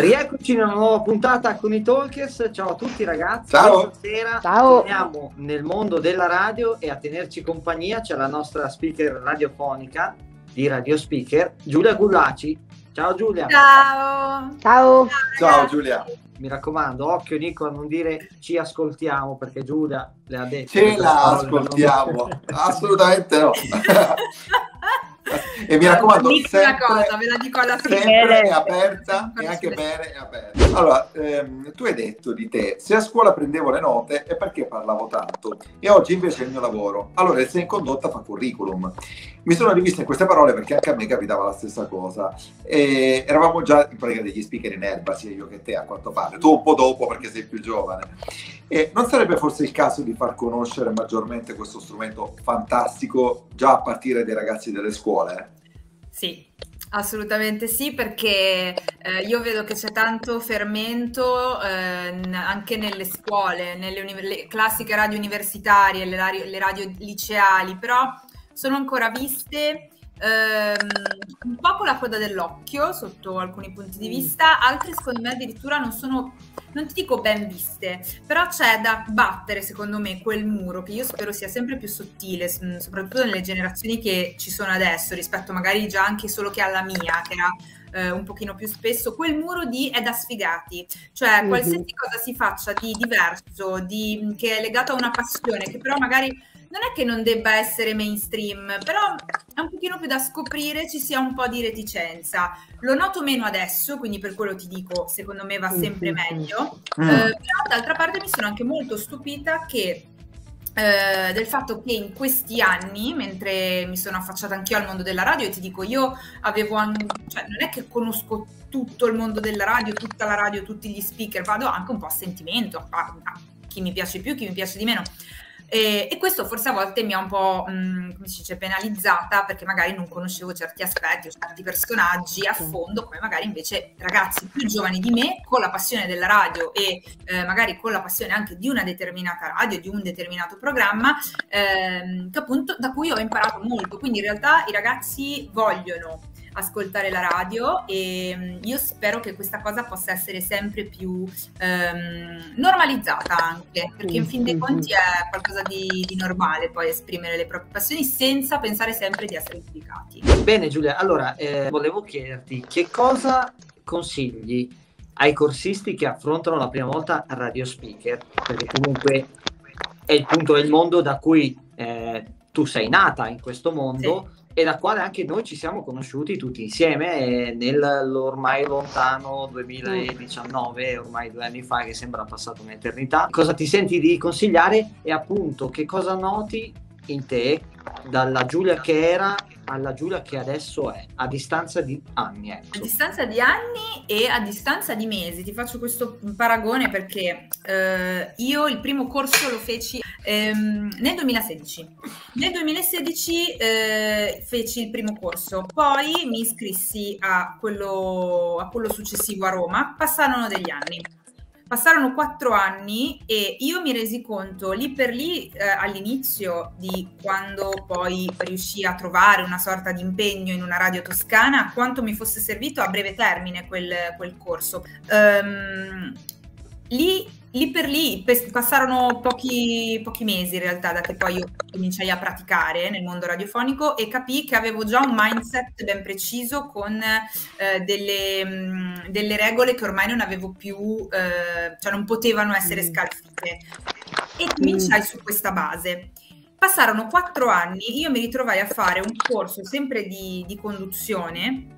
Rieccoci in una nuova puntata con i Talkers. Ciao a tutti ragazzi. Ciao. Stasera Ciao. torniamo nel mondo della radio e a tenerci compagnia c'è la nostra speaker radiofonica di Radio Speaker, Giulia Gullaci. Ciao Giulia. Ciao. Ciao. Ciao Giulia. Mi raccomando, occhio Nico a non dire ci ascoltiamo perché Giulia le ha detto. Ce la ascoltiamo. Assolutamente no. e mi raccomando, sempre, una cosa, ve la dico alla fine. sempre è aperta e anche bene è aperta. Allora, ehm, tu hai detto di te, se a scuola prendevo le note è perché parlavo tanto e oggi invece è il mio lavoro. Allora il sei in condotta fa curriculum. Mi sono rivisto in queste parole perché anche a me capitava la stessa cosa. E eravamo già in pratica degli speaker in erba, sia io che te a quanto pare. Tu un po' dopo perché sei più giovane. E non sarebbe forse il caso di far conoscere maggiormente questo strumento fantastico già a partire dai ragazzi delle scuole? Sì, assolutamente sì, perché eh, io vedo che c'è tanto fermento eh, anche nelle scuole, nelle uni- classiche radio universitarie, le radio, le radio liceali, però sono ancora viste ehm, un po' con la coda dell'occhio sotto alcuni punti di vista, altre secondo me addirittura non sono, non ti dico ben viste, però c'è da battere secondo me quel muro che io spero sia sempre più sottile, s- soprattutto nelle generazioni che ci sono adesso rispetto magari già anche solo che alla mia, che era eh, un pochino più spesso, quel muro di è da sfigati, cioè Mhm. qualsiasi cosa si faccia di diverso, di, che è legato a una passione, che però magari non è che non debba essere mainstream, però è un pochino più da scoprire, ci sia un po' di reticenza. Lo noto meno adesso, quindi per quello ti dico, secondo me va sempre meglio. Mm. Eh, però d'altra parte mi sono anche molto stupita che eh, del fatto che in questi anni, mentre mi sono affacciata anch'io al mondo della radio, e ti dico, io avevo anche, cioè non è che conosco tutto il mondo della radio, tutta la radio, tutti gli speaker, vado anche un po' a sentimento, a, a chi mi piace più, chi mi piace di meno. E, e questo forse a volte mi ha un po', mh, come si dice, penalizzata perché magari non conoscevo certi aspetti o certi personaggi a fondo, come magari invece ragazzi più giovani di me, con la passione della radio e eh, magari con la passione anche di una determinata radio, di un determinato programma, ehm, che appunto da cui ho imparato molto. Quindi in realtà i ragazzi vogliono ascoltare la radio e mh, io spero che questa cosa possa essere sempre più ehm, normalizzata anche, perché in fin dei Mhm. conti è qualcosa di, di normale poi esprimere le proprie passioni senza pensare sempre di essere giudicati. Bene Giulia, allora eh, volevo chiederti che cosa consigli ai corsisti che affrontano la prima volta Radio Speaker, perché comunque è il punto del mondo da cui eh, tu sei nata in questo mondo e da quale anche noi ci siamo conosciuti tutti insieme eh, nell'ormai lontano 2019, ormai due anni fa, che sembra passata un'eternità. Cosa ti senti di consigliare e appunto che cosa noti in te dalla Giulia che era alla Giulia che adesso è, a distanza di anni. A Ecco. distanza di anni e a distanza di mesi, ti faccio questo paragone perché eh, io il primo corso lo feci ehm, nel 2016. Nel 2016 eh, feci il primo corso, poi mi iscrissi a quello, a quello successivo a Roma, passarono degli anni. Passarono quattro anni e io mi resi conto lì per lì eh, all'inizio di quando poi riuscii a trovare una sorta di impegno in una radio toscana, quanto mi fosse servito a breve termine quel, quel corso. Ehm, lì, lì per lì passarono pochi, pochi mesi in realtà da che poi io cominciai a praticare nel mondo radiofonico e capii che avevo già un mindset ben preciso con eh, delle, mh, delle regole che ormai non avevo più, eh, cioè non potevano essere Mm. scalfite. E cominciai su questa base. Passarono quattro anni, io mi ritrovai a fare un corso sempre di, di conduzione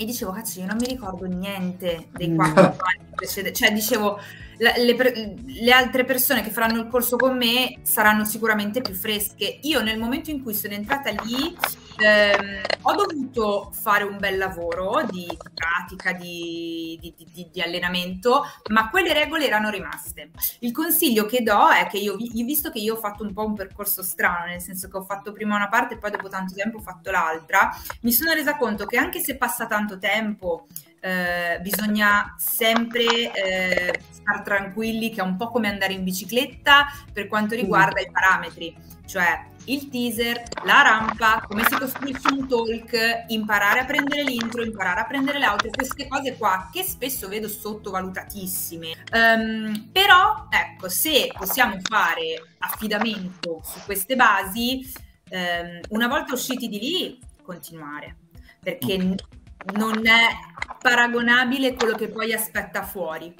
e dicevo, cazzo, io non mi ricordo niente dei Mm. quattro anni precedenti, cioè dicevo, le, per- le altre persone che faranno il corso con me saranno sicuramente più fresche. Io nel momento in cui sono entrata lì ehm, ho dovuto fare un bel lavoro di pratica, di, di- di- di allenamento, ma quelle regole erano rimaste. Il consiglio che do è che io, vi- visto che io ho fatto un po' un percorso strano, nel senso che ho fatto prima una parte e poi dopo tanto tempo ho fatto l'altra, mi sono resa conto che anche se passa tanto tempo, eh, bisogna sempre eh, star tranquilli, che è un po' come andare in bicicletta per quanto riguarda i parametri, cioè il teaser, la rampa, come si costruisce un talk, imparare a prendere l'intro, imparare a prendere le outro, queste cose qua che spesso vedo sottovalutatissime. Um, però, ecco, se possiamo fare affidamento su queste basi, um, una volta usciti di lì, continuare, perché non è paragonabile quello che poi aspetta fuori.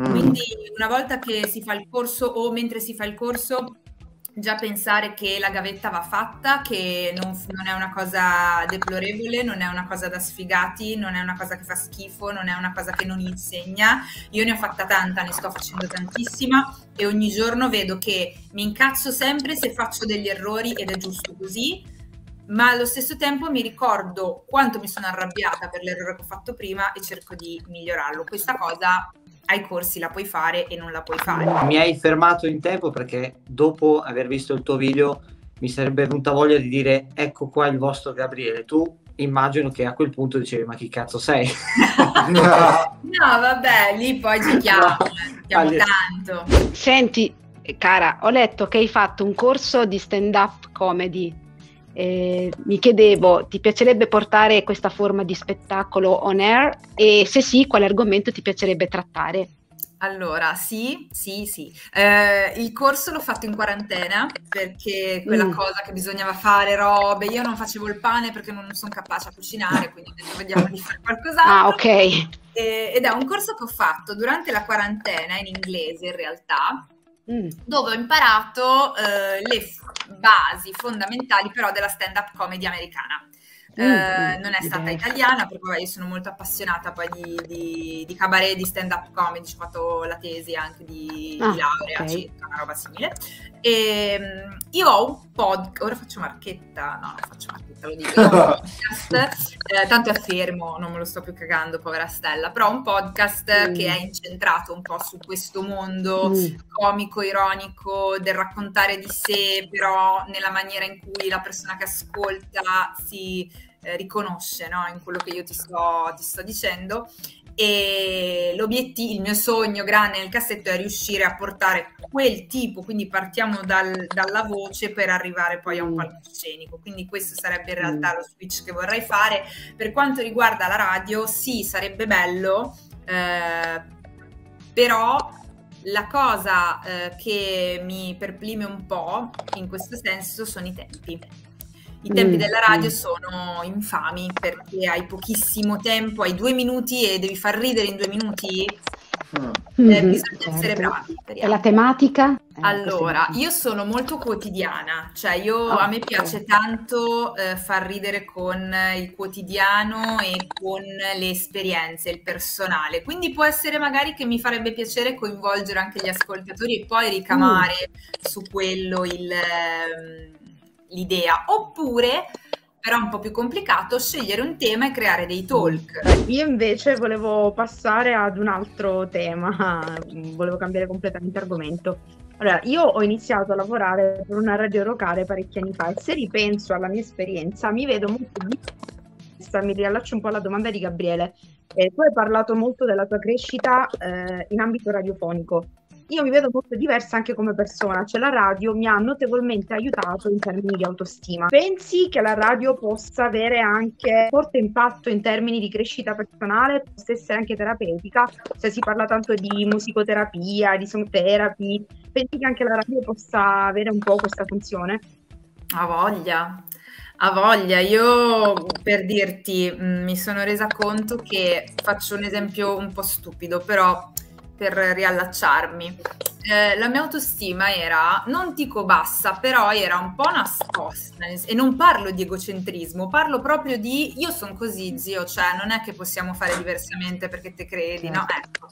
Mm. Quindi una volta che si fa il corso o mentre si fa il corso già pensare che la gavetta va fatta, che non, non, è una cosa deplorevole, non è una cosa da sfigati, non è una cosa che fa schifo, non è una cosa che non insegna. Io ne ho fatta tanta, ne sto facendo tantissima e ogni giorno vedo che mi incazzo sempre se faccio degli errori ed è giusto così, ma allo stesso tempo mi ricordo quanto mi sono arrabbiata per l'errore che ho fatto prima e cerco di migliorarlo. Questa cosa ai corsi la puoi fare e non la puoi fare. Mi hai fermato in tempo perché dopo aver visto il tuo video mi sarebbe venuta voglia di dire ecco qua il vostro Gabriele, tu immagino che a quel punto dicevi ma chi cazzo sei? no. no vabbè, lì poi giochiamo, no. giochiamo tanto. Senti cara, ho letto che hai fatto un corso di stand up comedy eh, mi chiedevo, ti piacerebbe portare questa forma di spettacolo on air e se sì, quale argomento ti piacerebbe trattare? Allora, sì, sì, sì. Eh, il corso l'ho fatto in quarantena perché quella mm. cosa che bisognava fare, robe, io non facevo il pane perché non sono capace a cucinare, quindi ho detto vediamo di fare qualcos'altro. Ah, ok. Ed è un corso che ho fatto durante la quarantena in inglese in realtà, mm. dove ho imparato eh, le basi fondamentali però della stand-up comedy americana. Mm, eh, non è stata italiana perché io sono molto appassionata poi di, di, di cabaret, di stand up comedy, ho fatto la tesi anche di, ah, di laurea, okay. circa una roba simile. E, ehm, io ho un podcast, ora faccio marchetta, no, non faccio marchetta, lo dico, podcast, eh, tanto è fermo, non me lo sto più cagando, povera Stella, però un podcast mm. che è incentrato un po' su questo mondo mm. comico, ironico, del raccontare di sé, però nella maniera in cui la persona che ascolta si eh, riconosce no? in quello che io ti sto, ti sto dicendo e l'obiettivo, il mio sogno grande nel cassetto è riuscire a portare quel tipo, quindi partiamo dal, dalla voce per arrivare poi a un mm. palcoscenico, quindi questo sarebbe in realtà mm. lo switch che vorrei fare. Per quanto riguarda la radio, sì, sarebbe bello, eh, però la cosa eh, che mi perplime un po' in questo senso sono i tempi i tempi mm, della radio mm. sono infami perché hai pochissimo tempo, hai due minuti e devi far ridere in due minuti. Mm. Eh, bisogna certo. essere bravi. E la tematica? Eh, allora, io sono molto quotidiana, cioè io, oh, a me piace tanto eh, far ridere con il quotidiano e con le esperienze, il personale. Quindi può essere magari che mi farebbe piacere coinvolgere anche gli ascoltatori e poi ricamare mm. su quello il... Eh, l'idea, oppure però un po' più complicato scegliere un tema e creare dei talk. Io invece volevo passare ad un altro tema, volevo cambiare completamente argomento. Allora, io ho iniziato a lavorare per una radio locale parecchi anni fa e se ripenso alla mia esperienza mi vedo molto di mi riallaccio un po' alla domanda di Gabriele. Eh, tu hai parlato molto della tua crescita eh, in ambito radiofonico io mi vedo molto diversa anche come persona, cioè la radio mi ha notevolmente aiutato in termini di autostima. Pensi che la radio possa avere anche forte impatto in termini di crescita personale, possa essere anche terapeutica, se si parla tanto di musicoterapia, di song therapy, pensi che anche la radio possa avere un po' questa funzione? Ha voglia, ha voglia, io per dirti mm, mi sono resa conto che faccio un esempio un po' stupido, però per riallacciarmi. Eh, la mia autostima era, non dico bassa, però era un po' nascosta. E non parlo di egocentrismo, parlo proprio di io sono così, zio, cioè non è che possiamo fare diversamente perché te credi, no? Ecco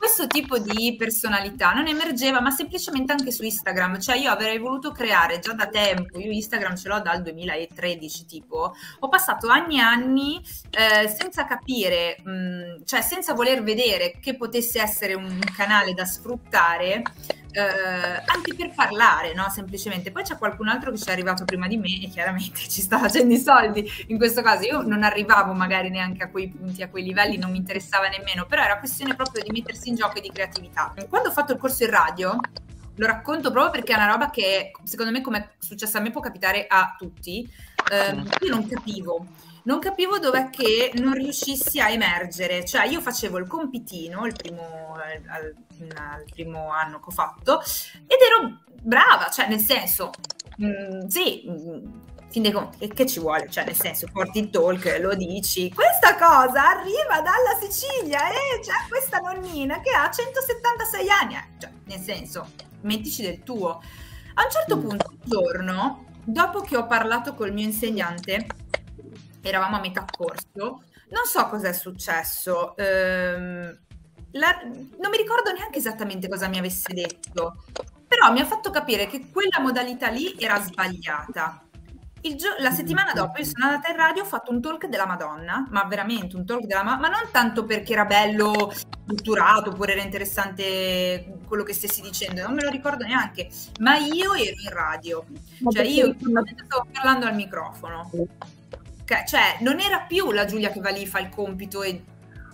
questo tipo di personalità non emergeva, ma semplicemente anche su Instagram. Cioè, io avrei voluto creare già da tempo, io Instagram ce l'ho dal 2013, tipo, ho passato anni e anni eh, senza capire, mh, mm, cioè senza voler vedere che potesse essere un canale da sfruttare eh, anche per parlare, no? Semplicemente. Poi c'è qualcun altro che ci è arrivato prima di me e chiaramente ci sta facendo i soldi. In questo caso io non arrivavo magari neanche a quei punti, a quei livelli, non mi interessava nemmeno, però era questione proprio di mettersi in gioco e di creatività. Quando ho fatto il corso in radio, lo racconto proprio perché è una roba che secondo me come è successa a me può capitare a tutti. Eh, io non capivo, non capivo dov'è che non riuscissi a emergere, cioè io facevo il compitino il primo, al, al primo anno che ho fatto ed ero brava, cioè nel senso, mh, mm, sì, mh, mm, fin dei conti, che, che, ci vuole? Cioè, nel senso, porti il talk, lo dici, questa cosa arriva dalla Sicilia e c'è questa nonnina che ha 176 anni, eh, cioè, nel senso, mettici del tuo. A un certo mm. punto, un giorno, dopo che ho parlato col mio insegnante, eravamo a metà corso, non so cosa è successo, ehm, la, non mi ricordo neanche esattamente cosa mi avesse detto, però mi ha fatto capire che quella modalità lì era sbagliata. Gio- la settimana dopo io sono andata in radio, ho fatto un talk della Madonna, ma veramente un talk della Madonna, ma non tanto perché era bello strutturato oppure era interessante quello che stessi dicendo, non me lo ricordo neanche, ma io ero in radio, cioè io stavo parlando al microfono, cioè non era più la Giulia che va lì, fa il compito e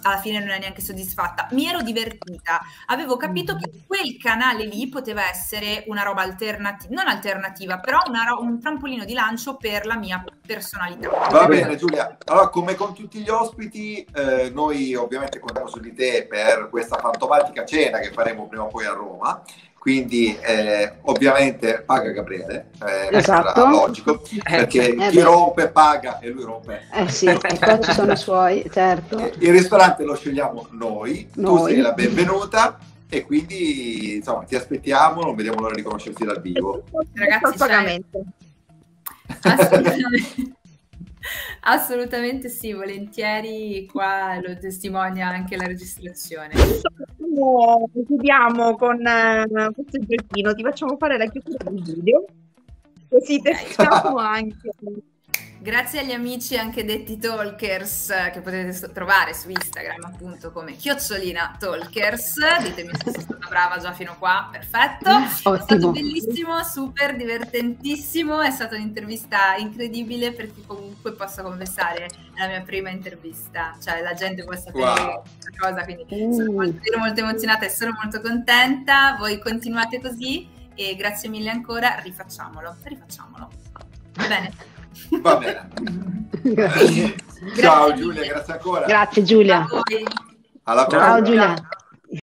alla fine non è neanche soddisfatta. Mi ero divertita, avevo capito mm. che quel canale lì poteva essere una roba alternativa, non alternativa, però ro- un trampolino di lancio per la mia personalità. Va bene Giulia, allora come con tutti gli ospiti, eh, noi ovviamente contiamo su di te per questa fantomatica cena che faremo prima o poi a Roma quindi eh, ovviamente paga Gabriele, eh, esatto. logico, eh, perché eh, chi beh. rompe paga e lui rompe. Eh sì, e qua ci sono i suoi, certo. Eh, il ristorante lo scegliamo noi, noi. tu sei la benvenuta e quindi insomma ti aspettiamo, non vediamo l'ora di conoscerti dal vivo. Ragazzi, pagamento. Assolutamente. Assolutamente sì, volentieri, qua lo testimonia anche la registrazione. Chiudiamo con uh, questo giochino, ti facciamo fare la chiusura del video, così testiamo anche Grazie agli amici anche detti talkers che potete trovare su Instagram appunto come chiocciolina talkers. Ditemi se sono stata brava già fino qua, perfetto. Ottimo. È stato bellissimo, super divertentissimo, è stata un'intervista incredibile perché comunque posso confessare è la mia prima intervista, cioè la gente può sapere wow. questa cosa, quindi mm. sono molto, molto emozionata e sono molto contenta. Voi continuate così e grazie mille ancora, rifacciamolo, rifacciamolo. Va bene. Va bene. Ciao Giulia, grazie ancora. Grazie Giulia. Alla prossima. Ciao Giulia.